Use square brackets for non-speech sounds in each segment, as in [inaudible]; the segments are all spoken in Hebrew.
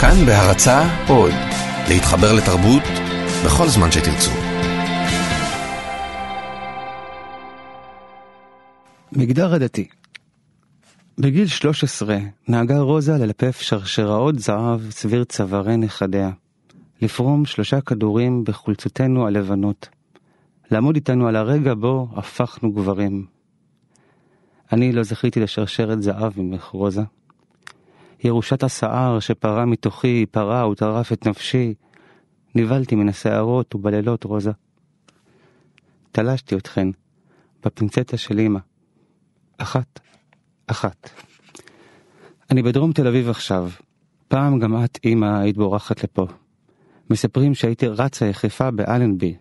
כאן בהרצה עוד, להתחבר לתרבות בכל זמן שתרצו. מגדר עדתי בגיל 13 נהגה רוזה ללפף שרשראות זהב סביר צווארי נכדיה, לפרום שלושה כדורים בחולצותינו הלבנות, לעמוד איתנו על הרגע בו הפכנו גברים. אני לא זכיתי לשרשרת זהב ממך, רוזה. ירושת הסער שפרה מתוכי, פרה וטרף את נפשי, נבהלתי מן הסערות ובלילות, רוזה. תלשתי אתכן, בפינצטה של אמא. אחת, אחת. אני בדרום תל אביב עכשיו. פעם גם את, אמא, היית בורחת לפה. מספרים שהייתי רצה יחפה באלנבי.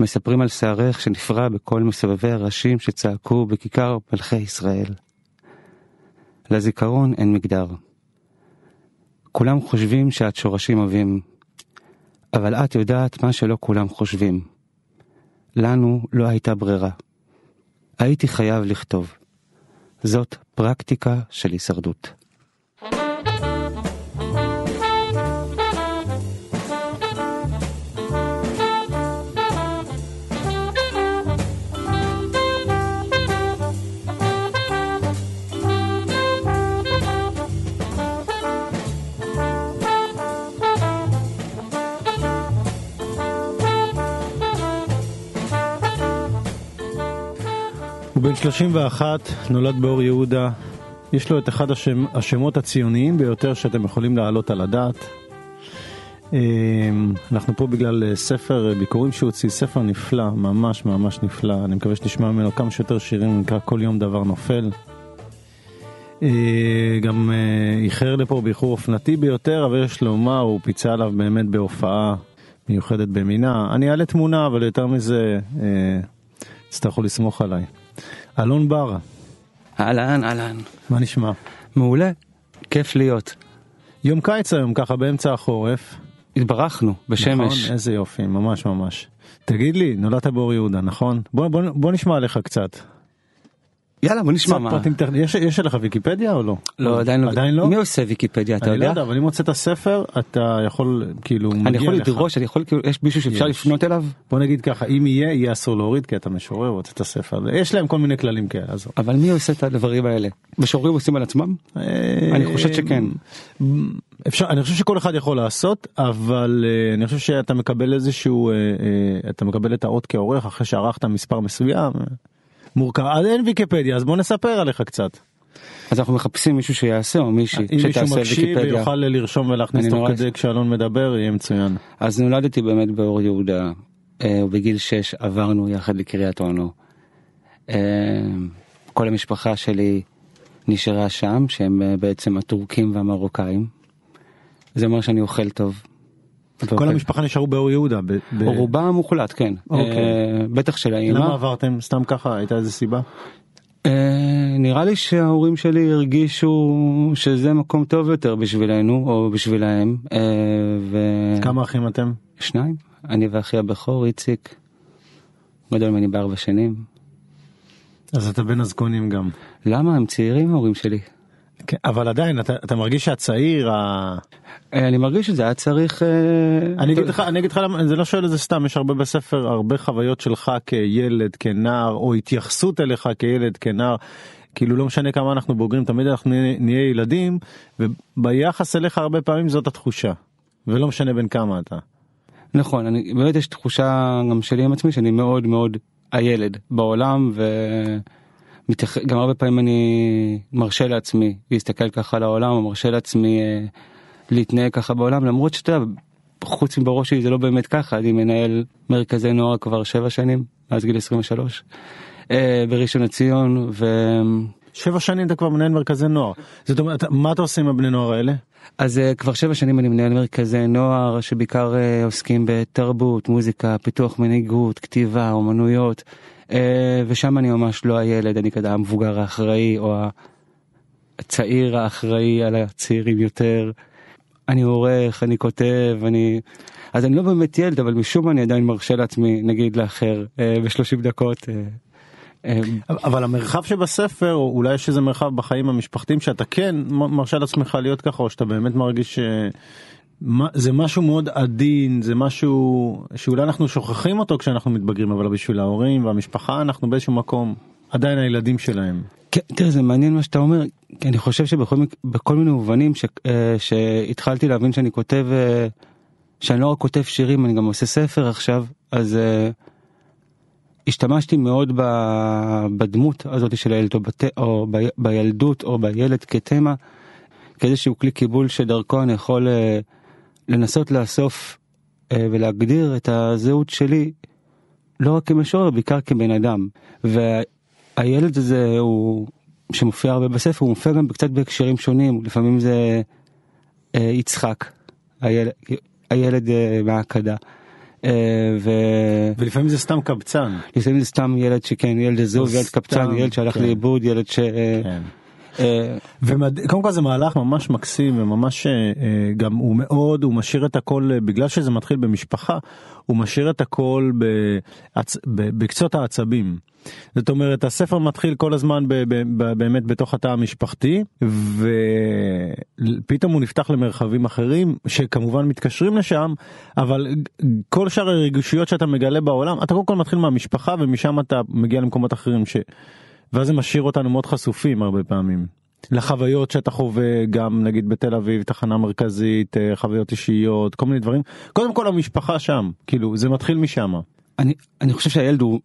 מספרים על שערך שנפרע בכל מסובבי הראשים שצעקו בכיכר מלכי ישראל. לזיכרון אין מגדר. כולם חושבים שאת שורשים עבים, אבל את יודעת מה שלא כולם חושבים. לנו לא הייתה ברירה. הייתי חייב לכתוב. זאת פרקטיקה של הישרדות. בן 31, נולד באור יהודה. יש לו את אחד השם, השמות הציוניים ביותר שאתם יכולים להעלות על הדעת. אמ, אנחנו פה בגלל אה, ספר אה, ביקורים שהוא הוציא, ספר נפלא, ממש ממש נפלא. אני מקווה שנשמע ממנו כמה שיותר שירים, נקרא כל יום דבר נופל. אה, גם איחר לפה באיחור אופנתי ביותר, אבל יש לומר, הוא פיצה עליו באמת בהופעה מיוחדת במינה. אני אעלה תמונה, אבל יותר מזה, תצטרכו לסמוך עליי. אלון בר. אהלן, אהלן. מה נשמע? מעולה, כיף להיות. יום קיץ היום, ככה באמצע החורף. התברכנו, בשמש. נכון, איזה יופי, ממש ממש. תגיד לי, נולדת באור יהודה, נכון? בוא, בוא, בוא נשמע עליך קצת. יאללה בוא נשמע מה. פרטים, יש, יש לך ויקיפדיה או לא? לא עדיין לא. עדיין לא? מי עושה ויקיפדיה אתה יודע? אני לא יודע אבל אם הוצאת ספר אתה יכול כאילו אני יכול לדרוש אני יכול כאילו יש מישהו שאפשר לפנות אליו? בוא נגיד ככה אם יהיה יהיה אסור להוריד כי אתה משורר הוצאת ספר יש להם כל מיני כללים כאלה. אבל מי עושה את הדברים האלה? משוררים עושים על עצמם? אה, אני חושב שכן. אפשר אני חושב שכל אחד יכול לעשות אבל uh, אני חושב שאתה מקבל איזשהו uh, uh, אתה מקבל את האות כעורך אחרי שערכת מספר מסוים. מורכב, אז אין ויקיפדיה, אז בוא נספר עליך קצת. אז אנחנו מחפשים מישהו שיעשה או מישהי שתעשה ויקיפדיה. אם מישהו מקשיב ויוכל לרשום ולהכניס תוך כדי כשאלון מדבר יהיה מצוין. אז נולדתי באמת באור יהודה אה, ובגיל 6 עברנו יחד לקריית אונו. אה, כל המשפחה שלי נשארה שם שהם אה, בעצם הטורקים והמרוקאים. זה אומר שאני אוכל טוב. כל המשפחה נשארו באור יהודה. רובם מוחלט כן. אוקיי. בטח של האמא. למה עברתם סתם ככה הייתה איזה סיבה? נראה לי שההורים שלי הרגישו שזה מקום טוב יותר בשבילנו או בשבילהם. כמה אחים אתם? שניים. אני ואחי הבכור איציק. גדול ממני בארבע שנים. אז אתה בין הזקונים גם. למה הם צעירים ההורים שלי. כן, אבל עדיין אתה, אתה מרגיש שהצעיר ה... אני מרגיש שזה היה צריך אני אגיד לך אני אגיד לך למה זה לא שואל את זה סתם יש הרבה בספר הרבה חוויות שלך כילד כנער או התייחסות אליך כילד כנער. כאילו לא משנה כמה אנחנו בוגרים תמיד אנחנו נהיה ילדים וביחס אליך הרבה פעמים זאת התחושה ולא משנה בין כמה אתה. נכון אני באמת יש תחושה גם שלי עם עצמי שאני מאוד מאוד הילד בעולם ו... מתייח... גם הרבה פעמים אני מרשה לעצמי להסתכל ככה על העולם מרשה לעצמי אה, להתנהג ככה בעולם למרות שאתה יודע חוץ מבראש שלי זה לא באמת ככה. אני מנהל מרכזי נוער כבר שבע שנים מאז גיל 23 אה, בראשון לציון ו... שבע שנים אתה כבר מנהל מרכזי נוער זאת אומרת מה אתה עושה עם הבני נוער האלה? אז uh, כבר שבע שנים אני מנהל מרכזי נוער שבעיקר uh, עוסקים בתרבות מוזיקה פיתוח מנהיגות כתיבה אומנויות אה, ושם אני ממש לא הילד, אני כזה המבוגר האחראי או הצעיר האחראי על הצעירים יותר. אני עורך, אני כותב, אני... אז אני לא באמת ילד, אבל משום מה אני עדיין מרשה לעצמי, נגיד לאחר, אה, ב-30 דקות, אה, אה, אבל המרחב שבספר או אולי יש איזה מרחב בחיים המשפחתיים שאתה כן מרשה לעצמך להיות ככה או שאתה באמת מרגיש שזה משהו מאוד עדין זה משהו שאולי אנחנו שוכחים אותו כשאנחנו מתבגרים אבל בשביל ההורים והמשפחה אנחנו באיזשהו מקום עדיין הילדים שלהם. כן, תראה זה מעניין מה שאתה אומר כי אני חושב שבכל מיני מובנים ש, אה, שהתחלתי להבין שאני כותב אה, שאני לא רק כותב שירים אני גם עושה ספר עכשיו אז. השתמשתי מאוד בדמות הזאת של הילד או, בת... או ב... בילדות או בילד כתמה כאיזשהו כלי קיבול שדרכו אני יכול אה, לנסות לאסוף אה, ולהגדיר את הזהות שלי לא רק כמשורר בעיקר כבן אדם והילד הזה הוא שמופיע הרבה בספר הוא מופיע גם קצת בהקשרים שונים לפעמים זה אה, יצחק הילד, הילד מהעקדה. אה, ו... ולפעמים זה סתם קבצן. לפעמים זה סתם ילד שכן, ילד עזוב, ילד קבצן, ילד שהלך כן. לאיבוד, ילד ש... אה, וקודם כל זה מהלך ממש מקסים וממש אה, גם הוא מאוד הוא משאיר את הכל בגלל שזה מתחיל במשפחה הוא משאיר את הכל בקצות העצבים. זאת אומרת הספר מתחיל כל הזמן ב, ב, באמת בתוך התא המשפחתי ופתאום הוא נפתח למרחבים אחרים שכמובן מתקשרים לשם אבל כל שאר הרגישויות שאתה מגלה בעולם אתה קודם כל מתחיל מהמשפחה ומשם אתה מגיע למקומות אחרים ש... ואז זה משאיר אותנו מאוד חשופים הרבה פעמים. לחוויות שאתה חווה גם נגיד בתל אביב תחנה מרכזית אה, חוויות אישיות כל מיני דברים קודם כל המשפחה שם כאילו זה מתחיל משם. אני אני חושב שהילד הוא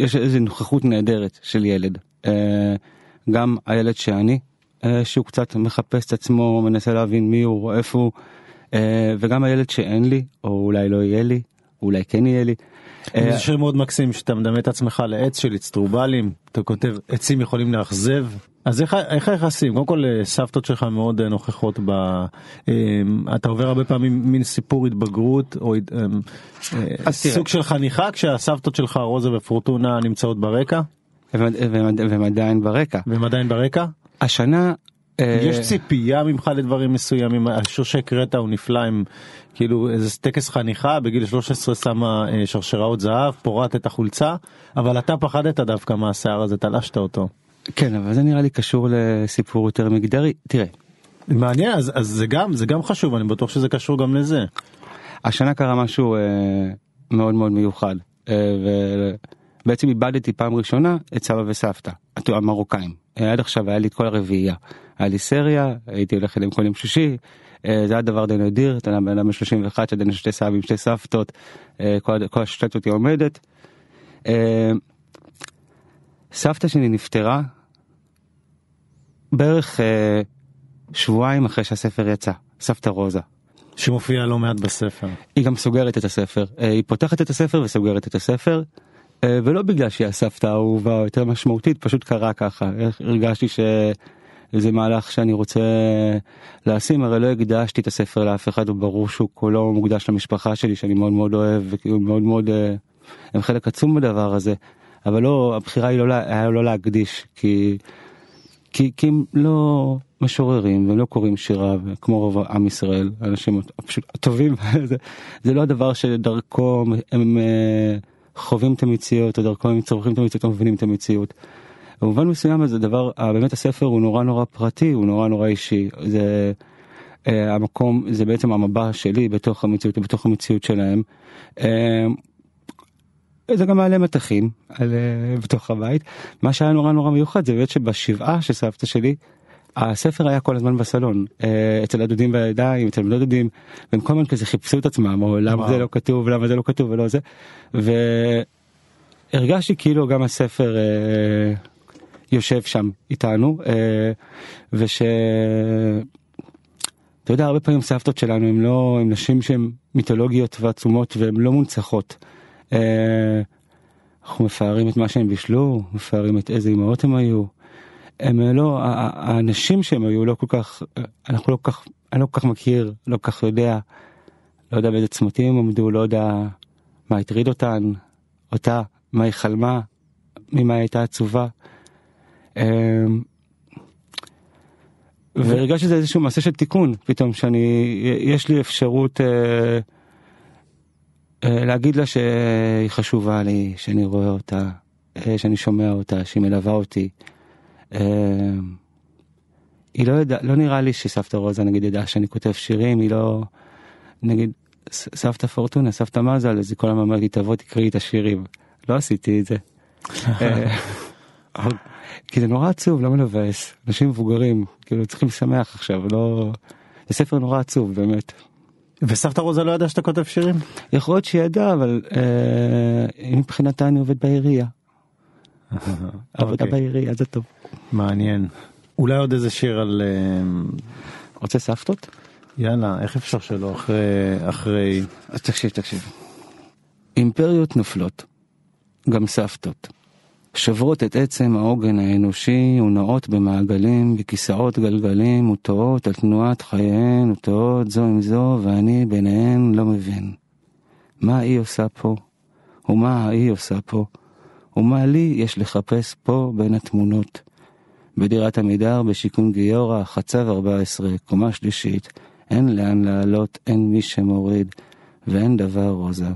יש איזה נוכחות נהדרת של ילד. אה, גם הילד שאני, אה, שהוא קצת מחפש את עצמו, מנסה להבין מי הוא, איפה הוא, וגם הילד שאין לי, או אולי לא יהיה לי, אולי כן יהיה לי. זה שיר מאוד מקסים שאתה מדמה את עצמך לעץ של אצטרובלים, אתה כותב עצים יכולים לאכזב. אז איך, איך היחסים? קודם כל סבתות שלך מאוד נוכחות ב... אתה עובר הרבה פעמים מין סיפור התבגרות או סוג של חניכה כשהסבתות שלך רוזה ופורטונה נמצאות ברקע? והם עדיין ברקע. והם עדיין ברקע? השנה יש ציפייה ממך לדברים מסוימים השיר שהקראת הוא נפלא עם כאילו איזה טקס חניכה בגיל 13 שמה שרשראות זהב פורט את החולצה אבל אתה פחדת דווקא מהשיער הזה תלשת אותו. כן אבל זה נראה לי קשור לסיפור יותר מגדרי תראה. מעניין אז, אז זה גם זה גם חשוב אני בטוח שזה קשור גם לזה. השנה קרה משהו אה, מאוד מאוד מיוחד אה, ובעצם איבדתי פעם ראשונה את סבא וסבתא המרוקאים אה, עד עכשיו היה לי את כל הרביעייה היה לי סריה הייתי הולך אליהם כל יום שישי. אה, זה היה דבר די נדיר, אתה יודע, בן אדם 31 שעדיין שתי סבים, שתי סבתות, אה, כל, השושלת אותי עומדת. אה, סבתא שלי נפטרה בערך שבועיים אחרי שהספר יצא, סבתא רוזה. שמופיעה לא מעט בספר. היא גם סוגרת את הספר, היא פותחת את הספר וסוגרת את הספר, ולא בגלל שהיא הסבתא האהובה יותר משמעותית, פשוט קרה ככה, הרגשתי שזה מהלך שאני רוצה לשים, הרי לא הקדשתי את הספר לאף אחד, וברור שהוא כולו מוקדש למשפחה שלי שאני מאוד מאוד אוהב, וכאילו מאוד מאוד, אה, הם חלק עצום בדבר הזה. אבל לא, הבחירה היא לא, היה לא להקדיש, כי, כי, כי הם לא משוררים והם לא קוראים שירה, כמו רוב עם ישראל, אנשים פשוט טובים, [laughs] זה, זה לא הדבר שדרכו הם, הם אה, חווים את המציאות, או דרכו הם צורכים את המציאות, או מבינים את המציאות. במובן מסוים זה דבר, באמת הספר הוא נורא נורא פרטי, הוא נורא נורא אישי. זה אה, המקום, זה בעצם המבע שלי בתוך המציאות, בתוך המציאות שלהם. אה, זה גם מעלה מתחים על, uh, בתוך הבית. מה שהיה נורא נורא מיוחד זה באמת שבשבעה של סבתא שלי, הספר היה כל הזמן בסלון, uh, אצל הדודים והידיים, אצל בני דודים, והם כל הזמן כזה חיפשו את עצמם, או למה וואו. זה לא כתוב, למה זה לא כתוב ולא זה. והרגשתי כאילו גם הספר uh, יושב שם איתנו, uh, וש... אתה יודע, הרבה פעמים סבתות שלנו הם לא, הם נשים שהן מיתולוגיות ועצומות והן לא מונצחות. אה, אנחנו מפארים את מה שהם בישלו, מפארים את איזה אמהות הם היו. הם לא, האנשים שהם היו לא כל כך, אנחנו לא כל כך, אני לא כל כך מכיר, לא כל כך יודע, לא יודע באיזה צמתים הם עמדו, לא יודע מה הטריד אותן, אותה, מה היא חלמה, ממה היא הייתה עצובה. אה, והרגשתי שזה איזשהו מעשה של תיקון פתאום שאני יש לי אפשרות אה, אה, להגיד לה שהיא חשובה לי, שאני רואה אותה, אה, שאני שומע אותה, שהיא מלווה אותי. אה, היא לא ידעה, לא נראה לי שסבתא רוזה נגיד ידעה שאני כותב שירים, היא לא, נגיד, סבתא פורטונה, סבתא מזל, אז היא כל הזמן אמרת לי, תבוא תקראי את השירים. לא עשיתי את זה. [laughs] כי זה נורא עצוב, לא מבאס. אנשים מבוגרים, כאילו צריכים לשמח עכשיו, לא... זה ספר נורא עצוב, באמת. וסבתא רוזה לא ידעה שאתה כותב שירים? יכול להיות שהיא ידעה, אבל אה, מבחינתה אני עובד בעירייה. [laughs] עבודה אוקיי. בעירייה זה טוב. מעניין. אולי עוד איזה שיר על... אה, רוצה סבתות? יאללה, איך אפשר שלא אחרי... אחרי... אז תקשיב, תקשיב. אימפריות נופלות, גם סבתות. שוברות את עצם העוגן האנושי ונעות במעגלים, בכיסאות גלגלים ותוהות על תנועת חייהן ותוהות זו עם זו, ואני ביניהן לא מבין. מה היא עושה פה? ומה ההיא עושה פה? ומה לי יש לחפש פה בין התמונות? בדירת עמידר בשיכון גיורא, חצב 14, קומה שלישית, אין לאן לעלות, אין מי שמוריד, ואין דבר רוזה,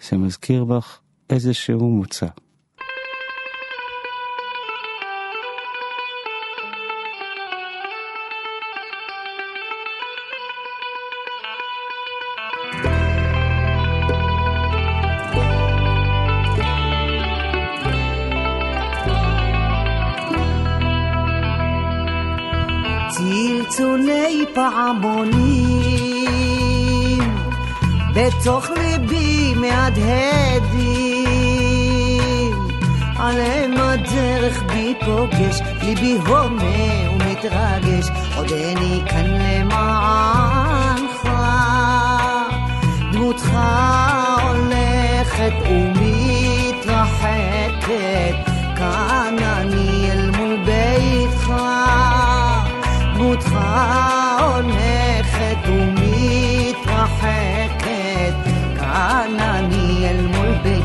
שמזכיר בך איזשהו מוצא. פעמונים בתוך ליבי מהדהדים. עליהם הדרך בי פוגש ליבי הומה ומתרגש. עודני כאן למענך דמותך הולכת ומתרחקת. כאן אני אל מול ביתך דמותך הולכת ומתרחקת, כאן אני אל מול ביתך.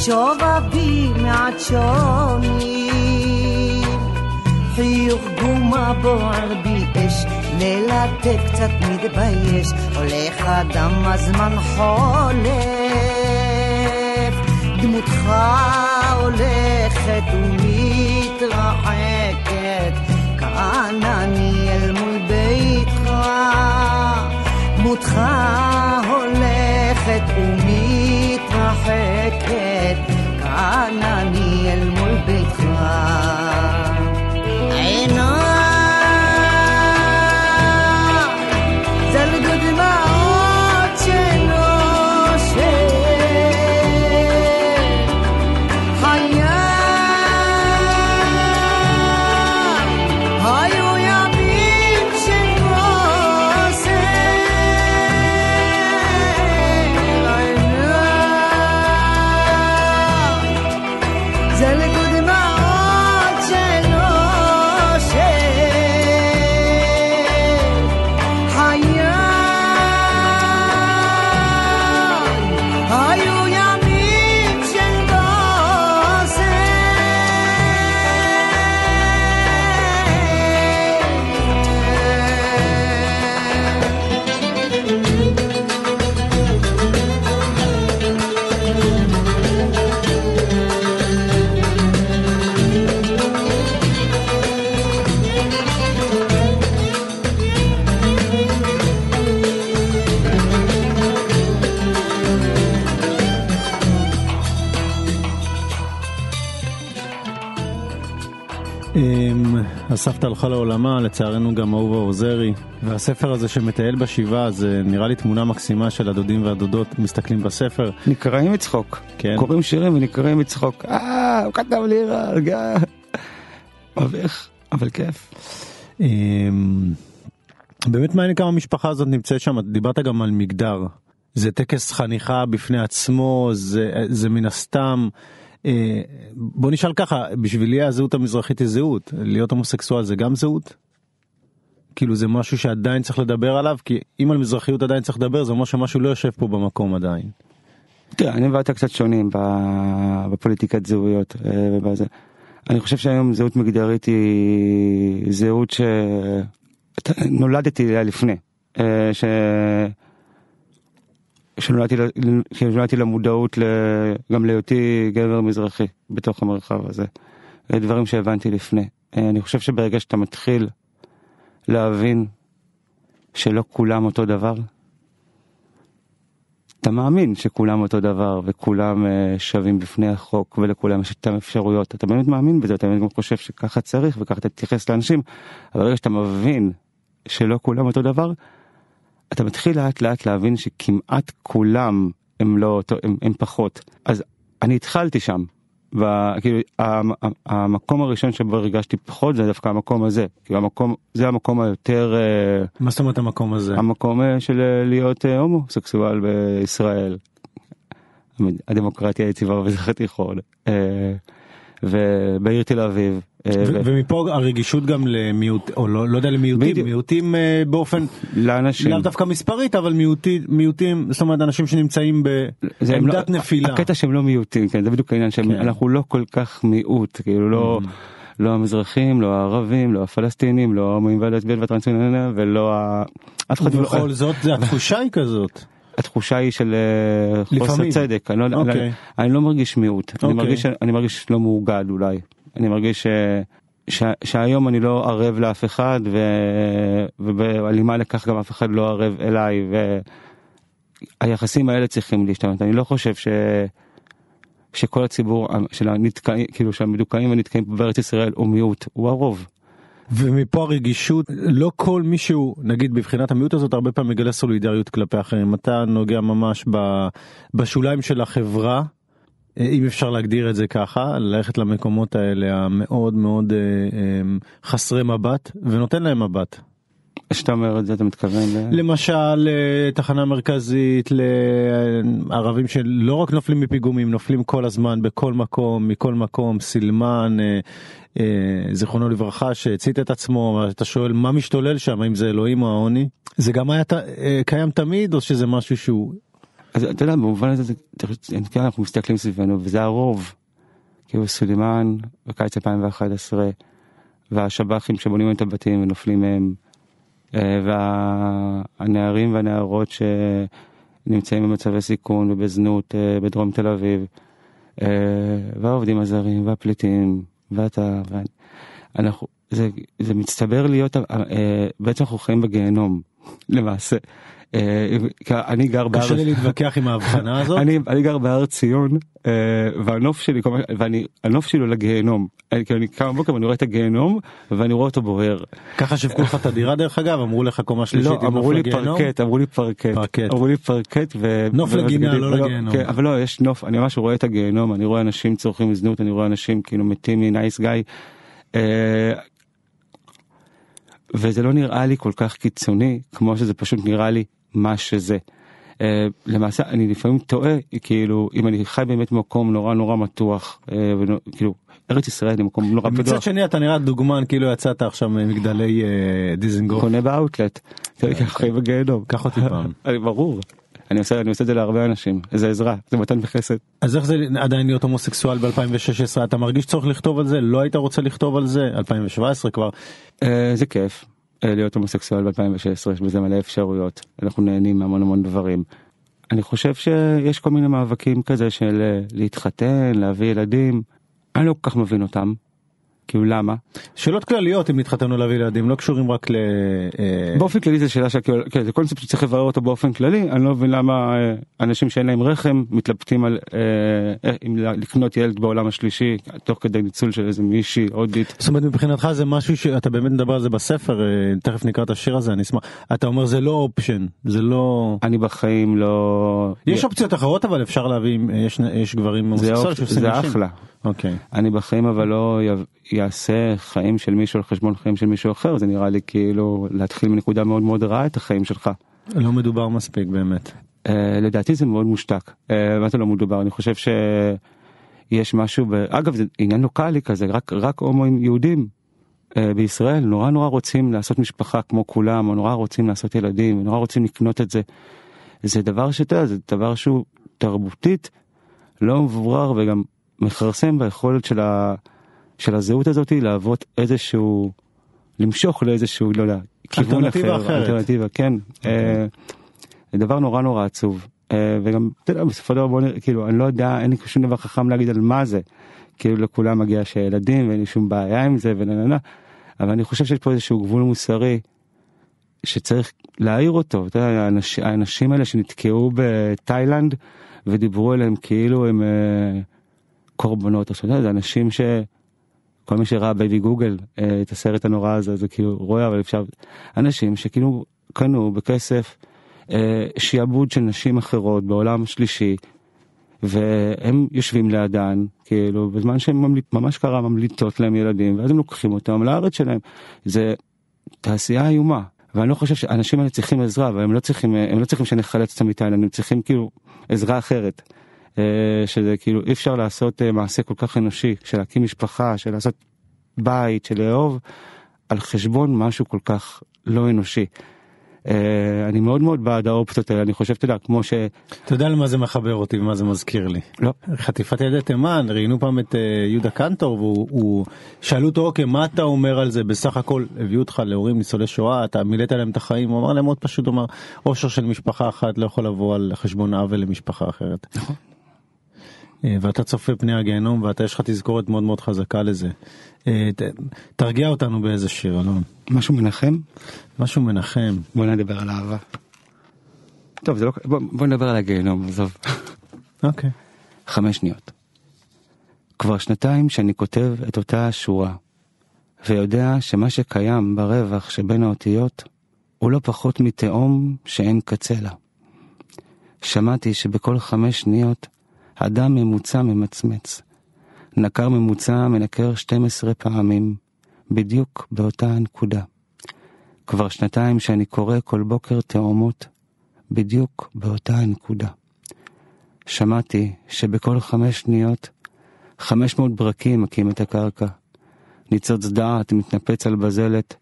שובבים מעט שונים, חיוך גומה בוער בי אש, ללטף קצת מתבייש, הולך אדם הזמן חולף, דמותך הולכת ומתרחקת, כאן אני אל מול ביתך. דמותך הולכת ומתרחקת, לעולמה, לצערנו גם אהובה עוזרי, והספר הזה שמטייל בשבעה זה נראה לי תמונה מקסימה של הדודים והדודות מסתכלים בספר. נקראים מצחוק. כן. קוראים שירים ונקראים מצחוק. אה, הוא כתב לי רגע. מביך, אבל כיף. אמ, באמת מעניין כמה המשפחה הזאת נמצאת שם, דיברת גם על מגדר. זה טקס חניכה בפני עצמו, זה, זה מן הסתם, בוא נשאל ככה, בשבילי הזהות המזרחית היא זהות, להיות הומוסקסואל זה גם זהות? כאילו זה משהו שעדיין צריך לדבר עליו, כי אם על מזרחיות עדיין צריך לדבר, זה אומר שמשהו לא יושב פה במקום עדיין. תראה, אני ואתה קצת שונים בפוליטיקת זהויות. אה. אני חושב שהיום זהות מגדרית היא זהות שנולדתי לפני. אה, ש... שנולדתי, שנולדתי למודעות גם להיותי גבר מזרחי בתוך המרחב הזה. דברים שהבנתי לפני. אה, אני חושב שברגע שאתה מתחיל להבין שלא כולם אותו דבר, אתה מאמין שכולם אותו דבר וכולם אה, שווים בפני החוק ולכולם יש את האפשרויות, אתה באמת מאמין בזה, אתה באמת גם חושב שככה צריך וככה אתה תתייחס לאנשים, אבל ברגע שאתה מבין שלא כולם אותו דבר, אתה מתחיל לאט לאט להבין שכמעט כולם הם לא הם, הם פחות. אז אני התחלתי שם, וכאילו המקום הראשון שבו הרגשתי פחות זה דווקא המקום הזה, כאילו המקום, זה המקום היותר... אה, מה זאת אומרת המקום הזה? המקום אה, של אה, להיות הומוסקסואל בישראל. הדמוקרטיה היציבה במזרח התיכון. ובעיר תל אביב. אה, ומפה הרגישות גם למיעוט, או לא, לא יודע למיעוטים. מיעוטים אה, באופן, לאנשים, לאו דווקא מספרית, אבל מיעוטים, מיעוטים, זאת אומרת אנשים שנמצאים בעמדת לא, נפילה. הקטע שהם לא מיעוטים, כן, זה בדיוק העניין, שאנחנו כן. לא כל כך מיעוט, כאילו לא... Mm. לא המזרחים, לא הערבים, לא הפלסטינים, לא ההומואים והלסביות והטרנסג'נדרים ולא ה... אף אחד לא... ובכל [laughs] זאת התחושה היא כזאת. התחושה היא של אה, חוסר צדק, אני לא, okay. אני, אני לא מרגיש מיעוט, okay. אני, אוקיי. מרגיש, אני מרגיש לא מאוגד אולי, אני מרגיש ש, ש, שהיום אני לא ערב לאף אחד ו, ובהלימה לכך גם אף אחד לא ערב אליי והיחסים האלה צריכים להשתנות, אני לא חושב ש... שכל הציבור של הנתקעים, כאילו שהמדוכאים והנתקעים בארץ ישראל הוא מיעוט, הוא הרוב. ומפה הרגישות, לא כל מישהו, נגיד בבחינת המיעוט הזאת, הרבה פעמים מגלה סולידריות כלפי אחרים. אתה נוגע ממש בשוליים של החברה, אם אפשר להגדיר את זה ככה, ללכת למקומות האלה המאוד מאוד אה, אה, חסרי מבט, ונותן להם מבט. כשאתה אומר את זה אתה מתכוון ל... למשל תחנה מרכזית לערבים שלא רק נופלים מפיגומים נופלים כל הזמן בכל מקום מכל מקום סילמן אה, אה, זיכרונו לברכה שהצית את עצמו אתה שואל מה משתולל שם אם זה אלוהים או העוני זה גם היה אה, קיים תמיד או שזה משהו שהוא. אז אתה יודע במובן הזה אנחנו מסתכלים סביבנו וזה הרוב. כאילו סולימן בקיץ 2011 והשב"חים שבונים את הבתים ונופלים מהם. אה, והנערים והנערות שנמצאים במצבי סיכון ובזנות אה, בדרום תל אביב, אה, והעובדים הזרים והפליטים ואתה, ואנחנו, זה, זה מצטבר להיות, בעצם אנחנו חיים בגיהנום [laughs] למעשה. אה, אני גר בארץ, קשה לי להתווכח עם ההבחנה [laughs] הזאת, אני, אני גר בהר ציון אה, והנוף שלי, ואני, הנוף שלי הוא לגיהנום, כאילו אני קם בבוקר ואני רואה את הגיהנום ואני רואה אותו בוער. ככה שיווקו לך את הדירה דרך אגב, אמרו לך קומה שלישית לא, אמרו לי פרקט, אמרו לי פרקט, אמרו לי פרקט. נוף לגינה לא לגיהנום, כן, אבל לא, יש נוף, אני ממש רואה את הגיהנום, אני רואה אנשים צורכים זנות, אני רואה אנשים כאילו מתים מ nice guy. וזה לא נראה לי כל כך קיצוני כמו שזה פשוט נראה לי מה שזה. Uh, למעשה אני לפעמים טועה כאילו אם אני חי באמת במקום נורא נורא מתוח uh, כאילו ארץ ישראל היא מקום נורא פתוח. מצד שני אתה נראה דוגמן כאילו יצאת עכשיו ממגדלי uh, דיזנגוף. קונה באאוטלט. חי בגיהנום. קח אותי פעם. [laughs] ברור. אני עושה אני עושה את זה להרבה אנשים זה עזרה זה מתן בחסד. אז איך זה עדיין להיות הומוסקסואל ב2016 אתה מרגיש צורך לכתוב על זה לא היית רוצה לכתוב על זה 2017 כבר. זה כיף אה, להיות הומוסקסואל ב-2016 יש בזה מלא אפשרויות אנחנו נהנים מהמון המון דברים. אני חושב שיש כל מיני מאבקים כזה של אה, להתחתן להביא ילדים אני לא כל כך מבין אותם. כאילו למה? שאלות כלליות אם התחתנו להביא ילדים לא קשורים רק ל... אה, באופן כללי זה שאלה שכאילו כן, זה קונספט שצריך לברר אותו באופן כללי. אני לא מבין למה אה, אנשים שאין להם רחם מתלבטים על אה, אם לקנות ילד בעולם השלישי תוך כדי ניצול של איזה מישהי הודית. זאת אומרת מבחינתך זה משהו שאתה באמת מדבר על זה בספר תכף נקרא את השיר הזה אני אשמח. אתה אומר זה לא אופשן זה לא אני בחיים לא יש אופציות אחרות אבל אפשר להביא יש יש גברים זה, אופ... אחלה. אוקיי. אני בחיים אבל לא יעשה חיים של מישהו על חשבון חיים של מישהו אחר זה נראה לי כאילו להתחיל מנקודה מאוד מאוד רעה את החיים שלך. לא מדובר מספיק באמת. Uh, לדעתי זה מאוד מושתק. Uh, מה זה לא מדובר? אני חושב שיש משהו, ב... אגב זה עניין לוקאלי כזה, רק, רק הומואים יהודים uh, בישראל נורא נורא רוצים לעשות משפחה כמו כולם, או נורא רוצים לעשות ילדים, נורא רוצים לקנות את זה. זה דבר שאתה יודע, זה דבר שהוא תרבותית לא מבורר וגם מכרסם ביכולת של, ה... של הזהות הזאת להוות איזשהו, למשוך לאיזשהו, לא יודע, כיוון אחר, אחרת. אלטרנטיבה, כן. אה, זה דבר נורא נורא עצוב. אה, וגם, אתה יודע, בסופו של דבר בוא נראה, כאילו, אני לא יודע, אין לי שום דבר חכם להגיד על מה זה. כאילו לכולם מגיע שילדים ואין לי שום בעיה עם זה ונהנה. אבל אני חושב שיש פה איזשהו גבול מוסרי שצריך להעיר אותו. אתה יודע, האנש, האנשים האלה שנתקעו בתאילנד ודיברו אליהם כאילו הם אה, קורבנות. עכשיו, אתה יודע, זה אנשים ש... כל מי שראה בייבי גוגל אה, את הסרט הנורא הזה זה כאילו רואה אבל אפשר אנשים שכאילו קנו בכסף אה, שיעבוד של נשים אחרות בעולם שלישי והם יושבים לידן כאילו בזמן שהם ממליט, ממש קרה ממליטות להם ילדים ואז הם לוקחים אותם לארץ שלהם זה תעשייה איומה ואני לא חושב שאנשים האלה צריכים עזרה והם לא צריכים הם לא צריכים שנחלץ אותם מתאילנד הם צריכים כאילו עזרה אחרת. אה, שזה כאילו אי אפשר לעשות אה, מעשה כל כך אנושי של להקים משפחה של לעשות בית של לאהוב על חשבון משהו כל כך לא אנושי. אה, אני מאוד מאוד בעד האופציות האלה אני חושב אתה יודע כמו שלא אתה יודע למה זה מחבר אותי ומה זה מזכיר לי. חטיפת ילדי תימן ראיינו פעם את יהודה קנטור והוא הוא- שאלו אותו אוקיי מה אתה אומר על זה בסך הכל הביאו אותך להורים ניצולי שואה אתה מילאת להם את החיים הוא אמר להם מאוד פשוט הוא אמר אושר של משפחה אחת לא יכול לבוא על חשבון עוול למשפחה אחרת. אה, ואתה צופה פני הגיהנום ואתה יש לך תזכורת מאוד מאוד חזקה לזה. אה, תרגיע אותנו באיזה שיר אלון משהו מנחם משהו מנחם. בוא נדבר על אהבה. טוב זה לא בוא, בוא נדבר על הגיהנום עזוב אוקיי. חמש שניות. כבר שנתיים שאני כותב את אותה השורה, ויודע שמה שקיים ברווח שבין האותיות הוא לא פחות מתהום שאין קצה לה. שמעתי שבכל חמש שניות אדם ממוצע ממצמץ. נקר ממוצע מנקר 12 פעמים, בדיוק באותה הנקודה. כבר שנתיים שאני קורא כל בוקר תאומות, בדיוק באותה הנקודה. שמעתי שבכל חמש שניות 500 ברקים מכים את הקרקע. ניצוץ דעת מתנפץ על בזלת,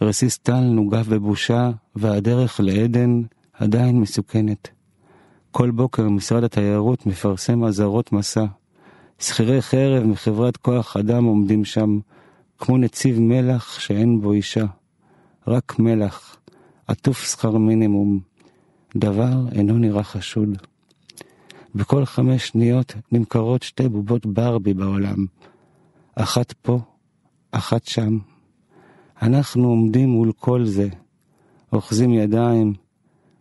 רסיס טל נוגף בבושה, והדרך לעדן עדיין מסוכנת. כל בוקר משרד התיירות מפרסם אזהרות מסע. שכירי חרב מחברת כוח אדם עומדים שם, כמו נציב מלח שאין בו אישה. רק מלח, עטוף שכר מינימום. דבר אינו נראה חשוד. בכל חמש שניות נמכרות שתי בובות ברבי בעולם. אחת פה, אחת שם. אנחנו עומדים מול כל זה, אוחזים ידיים,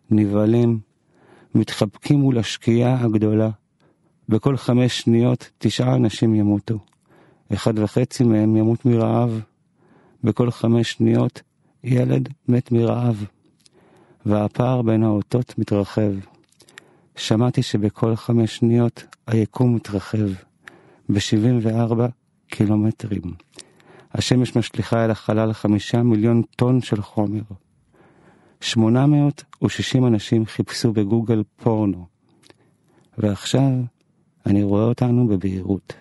נבהלים, מתחבקים מול השקיעה הגדולה. בכל חמש שניות תשעה אנשים ימותו. אחד וחצי מהם ימות מרעב. בכל חמש שניות ילד מת מרעב. והפער בין האותות מתרחב. שמעתי שבכל חמש שניות היקום מתרחב ב-74 קילומטרים. השמש משליכה אל החלל חמישה מיליון טון של חומר. 860 אנשים חיפשו בגוגל פורנו. ועכשיו אני רואה אותנו בבהירות.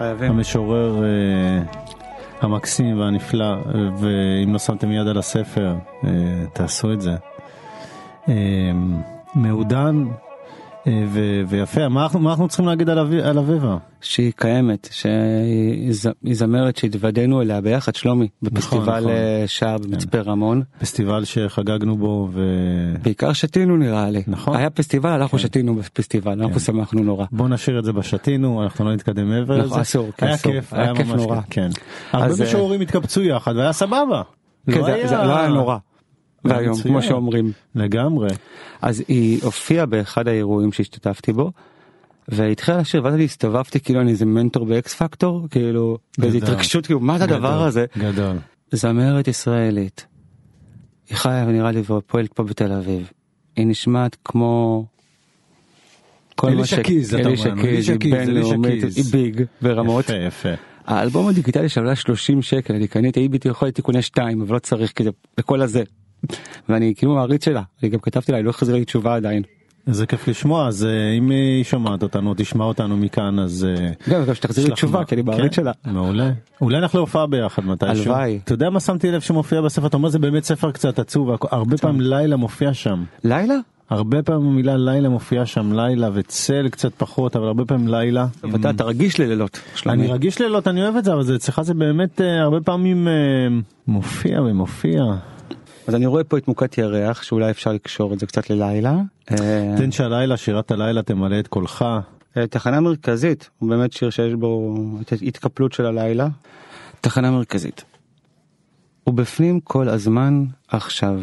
חייבים. המשורר אה, המקסים והנפלא, ואם לא שמתם יד על הספר, אה, תעשו את זה. אה, מעודן ויפה, מה אנחנו, מה אנחנו צריכים להגיד על, אבי, על אביבה? שהיא קיימת, שהיא זמרת שהתוודענו אליה ביחד, שלומי, בפסטיבל נכון. אה, שער במצפה רמון. פסטיבל שחגגנו בו, ו... בעיקר שתינו נראה לי. נכון. היה פסטיבל, אנחנו כן. שתינו בפסטיבל, אנחנו שמחנו נורא. בוא נשאיר את זה בשתינו, אנחנו לא נתקדם מעבר נכון, לזה. אסור, כן, היה אסור. כיף, היה היה כיף נורא. כיף, כן. הרבה אה, משוררים התקבצו יחד והיה סבבה. כן, זה זה לא היה נורא. והיום, מצוין. כמו שאומרים. לגמרי. אז היא הופיעה באחד האירועים שהשתתפתי בו, והתחילה לשיר, ואז אני הסתובבתי כאילו אני איזה מנטור באקס פקטור, כאילו, באיזה גדול. התרגשות, כאילו, מה זה הדבר הזה? גדול. זמרת ישראלית. היא חיה ונראה לי ופועלת פה בתל אביב. היא נשמעת כמו... כל אלישע מה ש- קיז, אתה אלישע אומר, קיז, אלישע היא בינלאומית. היא ביג ברמות. יפה, יפה. האלבום הדיגיטלי שעלה 30 שקל, אני קניתי, היא בלתי יכולת תיקוני 2, אבל לא צריך כזה, בכל הזה. ואני כאילו מעריץ שלה, אני גם כתבתי לה, היא לא החזירה לי תשובה עדיין. איזה כיף לשמוע, אז אה, אם היא שומעת אותנו, תשמע אותנו מכאן, אז... אה, גם, שתחזיר לי תשובה, כי אני מעריץ כן, שלה. מעולה. אולי אנחנו להופעה ביחד מתישהו. הלוואי. אתה יודע מה שמתי לב שמופיע בספר? אתה אומר זה באמת ספר קצת עצוב, הרבה פעמים לילה מופיע שם. לילה? הרבה פעמים המילה לילה מופיעה שם לילה וצל קצת פחות אבל הרבה פעמים לילה. ואתה אתה רגיש ללילות. אני רגיש לילות אני אוהב את זה אבל זה אצלך זה באמת אה, הרבה פעמים מופיע ומופיע. אז אני רואה פה את מוכת ירח, שאולי אפשר לקשור את זה קצת ללילה. אה, תן שהלילה שירת הלילה תמלא את קולך אה, תחנה מרכזית הוא באמת שיר שיש בו את ההתקפלות של הלילה. תחנה מרכזית. ובפנים כל הזמן עכשיו.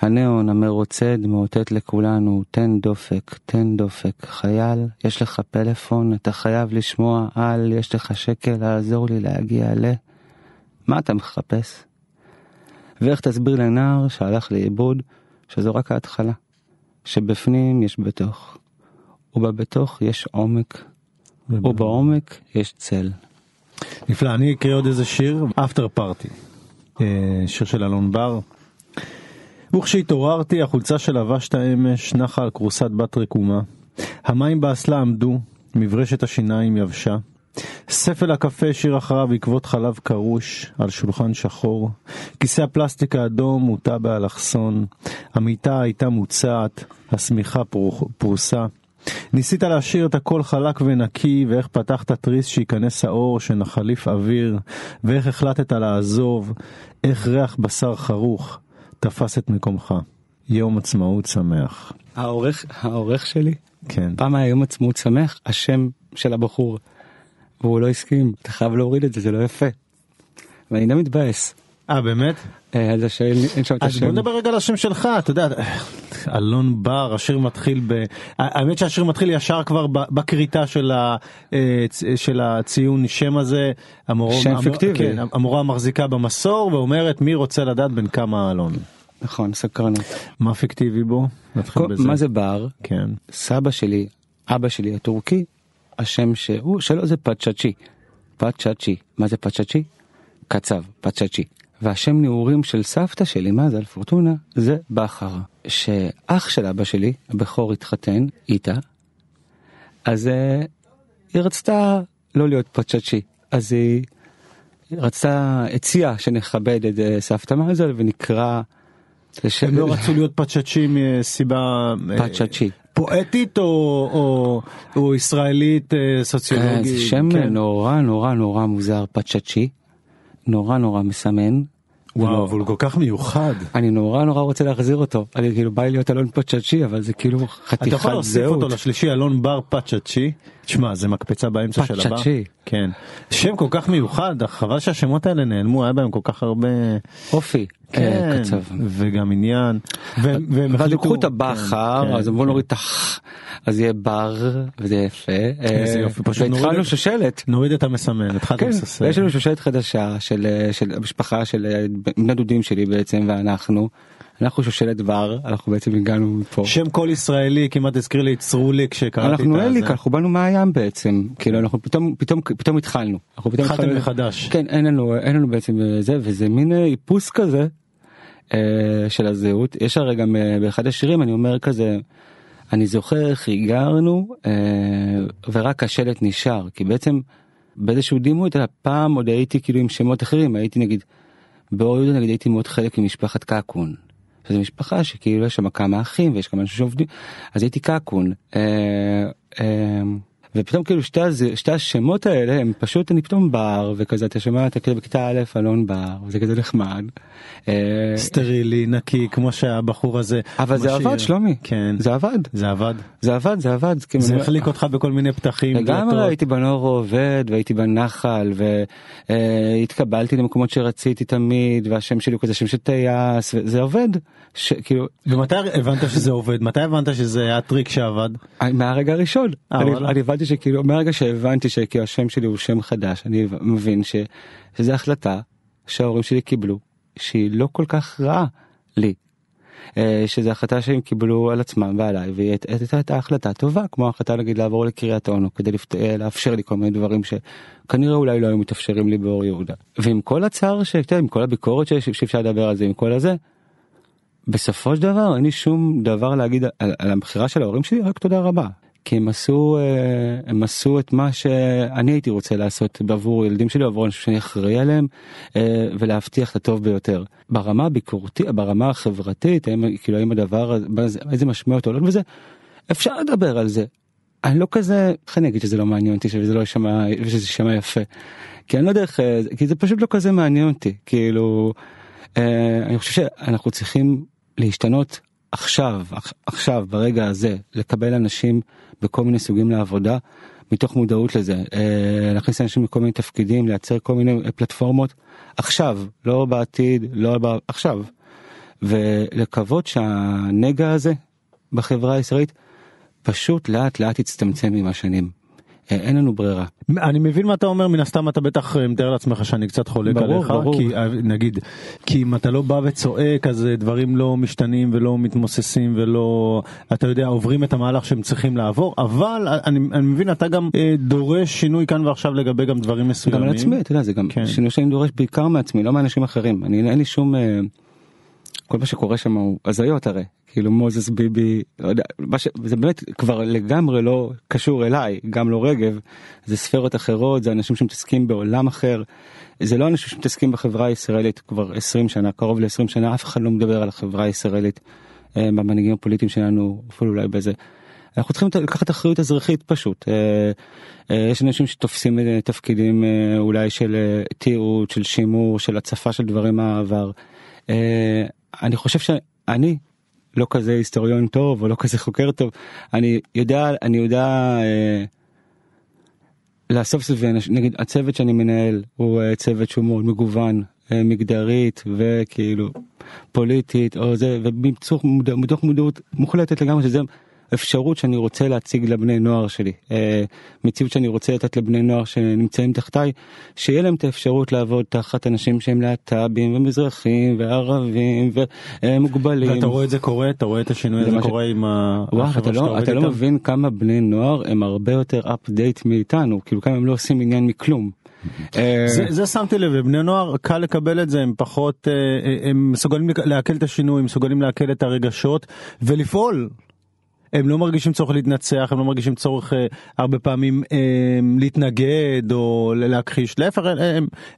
הניאון המרוצד מאותת לכולנו, תן דופק, תן דופק. חייל, יש לך פלאפון, אתה חייב לשמוע על, יש לך שקל, לעזור לי להגיע ל... מה אתה מחפש? ואיך תסביר לנער שהלך לאיבוד, שזו רק ההתחלה. שבפנים יש בתוך, ובבתוך יש עומק, ובעומק יש צל. נפלא, אני אקריא עוד איזה שיר, אפטר פארטי. שיר של אלון בר. וכשהתעוררתי החולצה שלבשת אמש נחה על כרוסת בת רקומה. המים באסלה עמדו, מברשת השיניים יבשה. ספל הקפה השאיר אחריו בעקבות חלב קרוש על שולחן שחור. כיסא הפלסטיק האדום מוטה באלכסון. המיטה הייתה מוצעת, השמיכה פרוסה. ניסית להשאיר את הכל חלק ונקי, ואיך פתחת תריס שייכנס האור שנחליף אוויר, ואיך החלטת לעזוב, איך ריח בשר חרוך תפס את מקומך. יום עצמאות שמח. העורך, העורך שלי, כן. פעם היה יום עצמאות שמח, השם של הבחור. והוא לא הסכים, אתה חייב להוריד את זה, זה לא יפה. ואני לא מתבאס. אה באמת? על זה שאין שם את אז השם. בוא נדבר רגע על השם שלך, אתה יודע, אלון בר, השיר מתחיל ב... האמת שהשיר מתחיל ישר כבר בכריתה של, ה... אה, של הציון שם הזה. המורה, שם פיקטיבי. כן, המורה מחזיקה במסור ואומרת מי רוצה לדעת בין כמה אלון. נכון, סקרנות. מה פיקטיבי בו? נתחיל כל- בזה. מה זה בר? כן. סבא שלי, אבא שלי הטורקי, השם שהוא, שלו זה פצ'צ'י. פצ'צ'י. מה זה פצ'צ'י? קצב, פצ'צ'י. והשם נעורים של סבתא שלי, מזל פורטונה, זה בכר. שאח של אבא שלי, הבכור התחתן איתה, אז אה, היא רצתה לא להיות פצ'צ'י. אז היא רצתה, הציעה שנכבד את אה, סבתא מזל ונקרא... לשם- הם לא רצו להיות פצ'צ'י מסיבה אה, פצ'צ'י. פואטית או, או, או ישראלית אה, כן, סוציולוגית. זה שם כן. נורא נורא נורא מוזר, פצ'צ'י. נורא נורא מסמן. וואו, אבל הוא כל כך מיוחד. אני נורא נורא רוצה להחזיר אותו. אני כאילו בא לי להיות אלון פצ'צ'י, אבל זה כאילו אתה יכול חתיכת להוסיף אותו זהות. לשלישי אלון בר פצ'צ'י. תשמע זה מקפצה באמצע של הבר. פצ'צ'י. כן. שם כל כך מיוחד חבל שהשמות האלה נעלמו היה בהם כל כך הרבה. אופי. כן. אה, קצב. וגם עניין. ואז ייקחו את הבכר, כן, אז כן. נוריד את הח, אז יהיה בר, וזה יפה. איזה אה, יופי, פשוט נוריד והתחלנו שושלת. נוריד את המסמן התחלת כן, לססר. ויש לנו שושלת חדשה של, אה, של המשפחה של אה, בני דודים שלי בעצם ואנחנו. אנחנו שושלת בר, אנחנו בעצם הגענו מפה. שם כל ישראלי כמעט הזכיר לי את צרולי כשקראתי את אנחנו הזה. אליק, אנחנו באנו מהים בעצם, כאילו אנחנו פתאום פתאום פתאום התחלנו. אנחנו פתאום התחלנו- מחדש. כן, אין לנו אין לנו בעצם אה, זה וזה מין אה, איפוס כזה אה, של הזהות. יש הרי גם אה, באחד השירים אני אומר כזה, אני זוכר איך היגרנו אה, ורק השלט נשאר, כי בעצם באיזשהו דימוי, אתה פעם עוד הייתי כאילו עם שמות אחרים, הייתי נגיד, באור יהודה נגיד הייתי מאוד חלק ממשפחת קקון. שזו משפחה שכאילו יש שם כמה אחים ויש כמה אנשים שעובדים, אז הייתי קקון. אה, אה, ופתאום כאילו שתי, הז- שתי השמות האלה הם פשוט אני פתאום בר וכזה אתה שומע אתה כאילו בכיתה א' אלון בר וזה כזה נחמד. אה, סטרילי נקי כמו שהבחור הזה. אבל זה. עבד שלומי. כן. זה עבד. זה עבד. זה עבד זה עבד. כאילו, זה אני- החליק אותך בכל מיני פתחים. לגמרי. הייתי בנוער עובד והייתי בנחל והתקבלתי למקומות שרציתי תמיד והשם שלי הוא כזה שם של טייס וזה עובד. ש- כאילו ומתי הבנת שזה עובד? מתי הבנת שזה היה טריק שעבד? מהרגע הראשון אה, אני, וואלה. הבנתי שכאילו מהרגע שהבנתי שכאילו השם שלי הוא שם חדש אני מבין ש, שזה החלטה שההורים שלי קיבלו שהיא לא כל כך רעה לי. אה, שזו החלטה שהם קיבלו על עצמם ועליי והיא הייתה- הייתה החלטה טובה כמו ההחלטה נגיד לעבור לקריית אונו כדי לפת... אה, לאפשר לי כל מיני דברים שכנראה אולי לא היו מתאפשרים לי באור יהודה. ועם כל הצער שאתה עם כל הביקורת שיש- שאפשר לדבר על זה עם כל הזה. בסופו של דבר אין לי שום דבר להגיד על, על הבחירה של ההורים שלי רק תודה רבה כי הם עשו אה, הם עשו את מה שאני הייתי רוצה לעשות בעבור ילדים שלי עבור אנשים שאני אחראי עליהם אה, ולהבטיח את הטוב ביותר. ברמה הביקורתית ברמה החברתית האם כאילו האם הדבר הזה איזה משמעויות עולות בזה? אפשר לדבר על זה. אני לא כזה איך אני אגיד שזה לא מעניין אותי שזה לא יישמע ושזה יישמע יפה. כי אני לא יודע איך אה, כי זה פשוט לא כזה מעניין אותי. כאילו אני חושב שאנחנו צריכים להשתנות עכשיו, עכ- עכשיו, ברגע הזה, לקבל אנשים בכל מיני סוגים לעבודה, מתוך מודעות לזה, אה, להכניס אנשים לכל מיני תפקידים, לייצר כל מיני אה, פלטפורמות, עכשיו, לא בעתיד, לא ב... עכשיו. ולקוות שהנגע הזה בחברה הישראלית פשוט לאט לאט יצטמצם עם השנים. אה, אין לנו ברירה. אני מבין מה אתה אומר מן הסתם אתה בטח אה, מתאר לעצמך שאני קצת חולק ברור, עליך ברור. כי אה, נגיד כי אם אתה לא בא וצועק אז דברים לא משתנים ולא מתמוססים ולא אתה יודע עוברים את המהלך שהם צריכים לעבור אבל אני, אני מבין אתה גם אה, דורש שינוי כאן ועכשיו לגבי גם דברים גם מסוימים. על עצמי, אתה יודע, זה גם כן. שינוי שאני דורש בעיקר מעצמי, לא מאנשים אחרים. אני אין לי שום... אה, כל מה שקורה שם הוא הזיות הרי, כאילו מוזס ביבי, לא יודע, ש... זה באמת כבר לגמרי לא קשור אליי, גם לא רגב, זה ספרות אחרות, זה אנשים שמתעסקים בעולם אחר, זה לא אנשים שמתעסקים בחברה הישראלית כבר 20 שנה, קרוב ל-20 שנה, אף אחד לא מדבר על החברה הישראלית אה, במנהיגים הפוליטיים שלנו, אפילו אולי בזה. אנחנו צריכים לקחת אחריות אזרחית פשוט. אה, אה, יש אנשים שתופסים תפקידים אולי של תיעוד, של שימור, של הצפה של דברים מהעבר. אני חושב שאני לא כזה היסטוריון טוב או לא כזה חוקר טוב, אני יודע, אני יודע אה, לאסוף סביבי נגיד הצוות שאני מנהל הוא אה, צוות שהוא מאוד מגוון, אה, מגדרית וכאילו פוליטית או זה, ומתוך מודע, מתוך מודעות מוחלטת לגמרי שזה אפשרות שאני רוצה להציג לבני נוער שלי, אה, מציאות שאני רוצה לתת לבני נוער שנמצאים תחתיי, שיהיה להם את האפשרות לעבוד תחת אנשים שהם להט"בים ומזרחים וערבים ומוגבלים. ואתה רואה את זה קורה אתה רואה את השינוי זה הזה מה ש- קורה עם ה- וואו, החברה אתה שאתה לא, עובד אתה לא איתם? מבין כמה בני נוער הם הרבה יותר update מאיתנו, כאילו כמה הם לא עושים עניין מכלום. אה, זה, זה שמתי לב לבני נוער קל לקבל את זה הם פחות אה, הם מסוגלים לעכל את השינוי הם מסוגלים לעכל את הרגשות ולפעול. הם לא מרגישים צורך להתנצח הם לא מרגישים צורך אה, הרבה פעמים אה, להתנגד או להכחיש להפך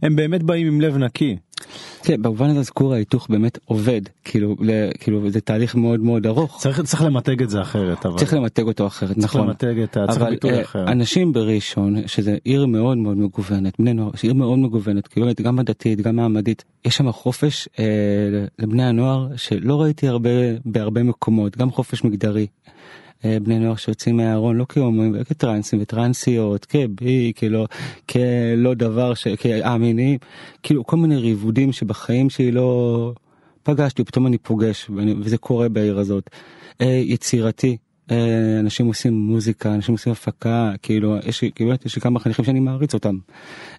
הם, באמת באים עם לב נקי. כן, במובן הזה כור ההיתוך באמת עובד, כאילו, ל- כאילו זה תהליך מאוד מאוד ארוך. צריך צריך למתג את זה אחרת אבל צריך למתג אותו אחרת, צריך נכון. למתג את צריך אבל ביטוי אה, אחר. אנשים בראשון, שזה עיר מאוד מאוד מגוונת, בני נוער, עיר מאוד מגוונת, כאילו גם הדתית, גם העמדית, יש שם חופש אה, לבני הנוער שלא ראיתי הרבה בהרבה מקומות, גם חופש מגדרי. אה, בני נוער שיוצאים מהארון לא כהומואים, אלא כטרנסים וטרנסיות, כבי, כאילו, כלא דבר, ש... כאמינים, כאילו כל מיני ריבודים שבחיים שלי לא פגשתי, פתאום אני פוגש, ואני, וזה קורה בעיר הזאת. אה, יצירתי, אה, אנשים עושים מוזיקה, אנשים עושים הפקה, כאילו, יש לי, כאילו, יש לי כמה חניכים שאני מעריץ אותם.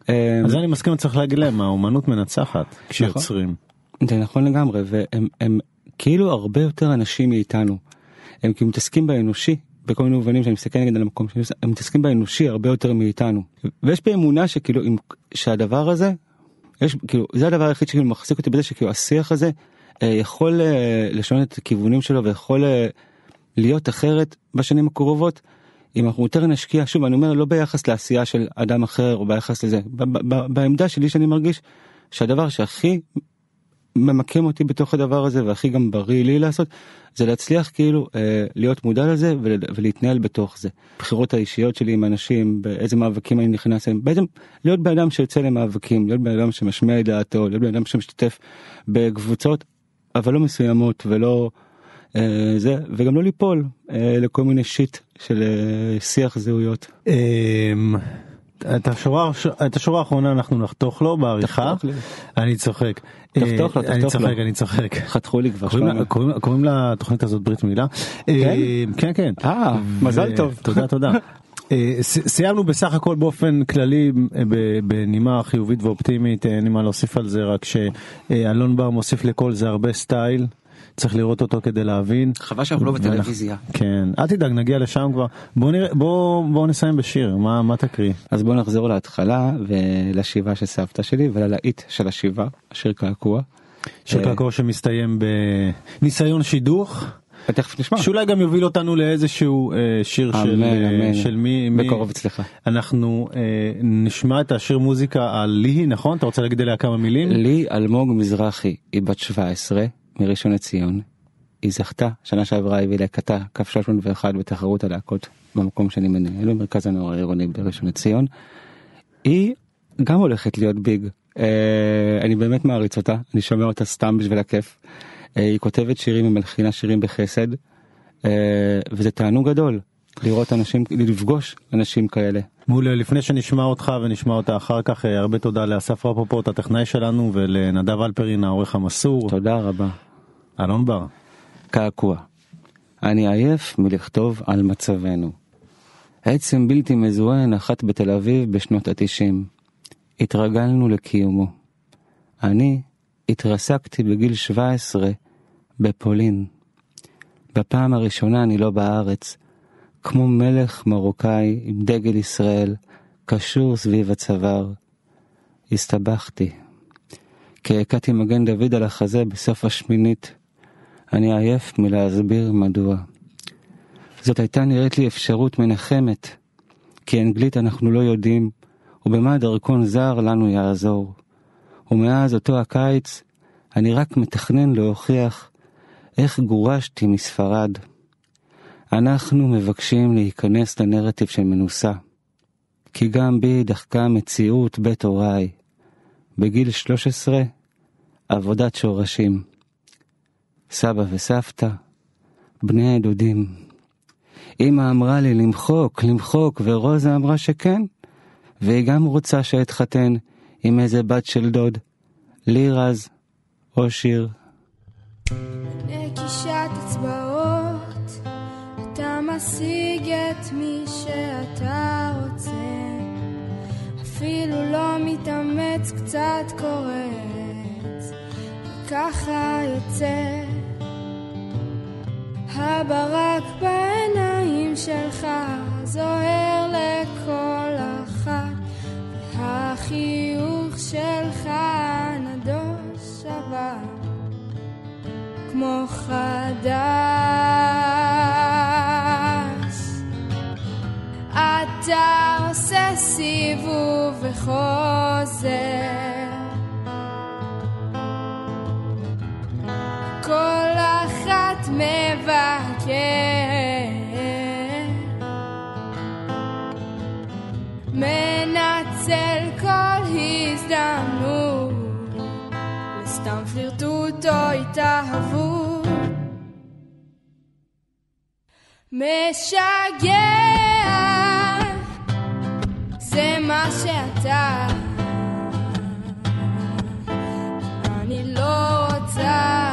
אה, אז אני מסכים צריך להגיד להם האומנות מנצחת כשיוצרים. זה נכון לגמרי, והם הם כאילו הרבה יותר אנשים מאיתנו. הם כאילו מתעסקים באנושי, בכל מיני מובנים שאני מסתכל נגד על המקום, הם מתעסקים באנושי הרבה יותר מאיתנו. ויש בי אמונה שכאילו, אם, שהדבר הזה, יש, כאילו, זה הדבר היחיד שכאילו מחזיק אותי בזה שכאילו השיח הזה אה, יכול אה, לשנות את הכיוונים שלו ויכול אה, להיות אחרת בשנים הקרובות. אם אנחנו יותר נשקיע, שוב אני אומר לא ביחס לעשייה של אדם אחר או ביחס לזה, ב- ב- ב- בעמדה שלי שאני מרגיש שהדבר שהכי ממקם אותי בתוך הדבר הזה והכי גם בריא לי לעשות זה להצליח כאילו אה, להיות מודע לזה ול, ולהתנהל בתוך זה. בחירות האישיות שלי עם אנשים באיזה מאבקים אני נכנס אליהם בעצם להיות בן אדם שיוצא למאבקים להיות בן אדם שמשמיע את דעתו להיות בן אדם שמשתתף בקבוצות אבל לא מסוימות ולא אה, זה וגם לא ליפול אה, לכל מיני שיט של אה, שיח זהויות. אמ, את השורה את השורה האחרונה אנחנו נחתוך לו בעריכה. אני צוחק תחתוך לו, אה, אני תחתוך לו. צוחק אני צוחק חתכו לי כבר. קוראים לתוכנית הזאת ברית מילה אמ, כן כן אה, מזל טוב. תודה תודה. אה, סיימנו בסך הכל באופן כללי אה, בנימה חיובית ואופטימית אה, אין לי מה להוסיף על זה רק שאלון בר מוסיף לכל זה הרבה סטייל צריך לראות אותו כדי להבין. חבל שאנחנו לא בטלוויזיה. כן אל תדאג נגיע לשם כבר בוא נראה בוא בוא נסיים בשיר מה מה תקריא. אז בוא נחזור להתחלה ולשיבה של סבתא שלי וללהיט של השיבה, השיר קעקוע. שיר אה, קעקוע שמסתיים בניסיון שידוך תכף נשמע. שאולי גם יוביל אותנו לאיזשהו אה, שיר של אמן, אה, אמן. של מי מי בקרוב אצלך. אנחנו אה, נשמע את השיר מוזיקה על ליהי נכון אתה רוצה להגיד עליה כמה מילים לי אלמוג מזרחי היא בת 17 מראשון לציון. היא זכתה שנה שעברה הביא להקתה קו 301 בתחרות הלהקות במקום שאני מנהל במרכז הנוער העירוני בראשון לציון. היא גם הולכת להיות ביג. אה, אני באמת מעריץ אותה אני שומע אותה סתם בשביל הכיף. אה, היא כותבת שירים ומלחינה שירים בחסד, אה, וזה תענוג גדול לראות אנשים, לפגוש אנשים כאלה. מעולה, לפני שנשמע אותך ונשמע אותה אחר כך, אה, הרבה תודה לאסף רפופורט הטכנאי שלנו ולנדב אלפרין העורך המסור. תודה רבה. אלון בר. קעקוע. אני עייף מלכתוב על מצבנו. עצם בלתי מזוהה נחת בתל אביב בשנות התשעים. התרגלנו לקיומו. אני התרסקתי בגיל 17 בפולין. בפעם הראשונה אני לא בארץ, כמו מלך מרוקאי עם דגל ישראל, קשור סביב הצוואר. הסתבכתי. כי הכיתי מגן דוד על החזה בסוף השמינית. אני עייף מלהסביר מדוע. זאת הייתה נראית לי אפשרות מנחמת, כי אנגלית אנחנו לא יודעים, ובמה דרכון זר לנו יעזור. ומאז אותו הקיץ, אני רק מתכנן להוכיח איך גורשתי מספרד. אנחנו מבקשים להיכנס לנרטיב של מנוסה, כי גם בי דחקה מציאות בית הוריי. בגיל 13, עבודת שורשים. סבא וסבתא, בני דודים. אמא אמרה לי למחוק, למחוק, ורוזה אמרה שכן, והיא גם רוצה שאתחתן עם איזה בת של דוד, לירז או שיר. נקישת אצבעות, אתה משיג את מי שאתה רוצה, אפילו לא מתאמץ, קצת קורץ, וככה יוצא. הברק בעיניים התאהבות. משגע, זה מה שאתה. אני לא רוצה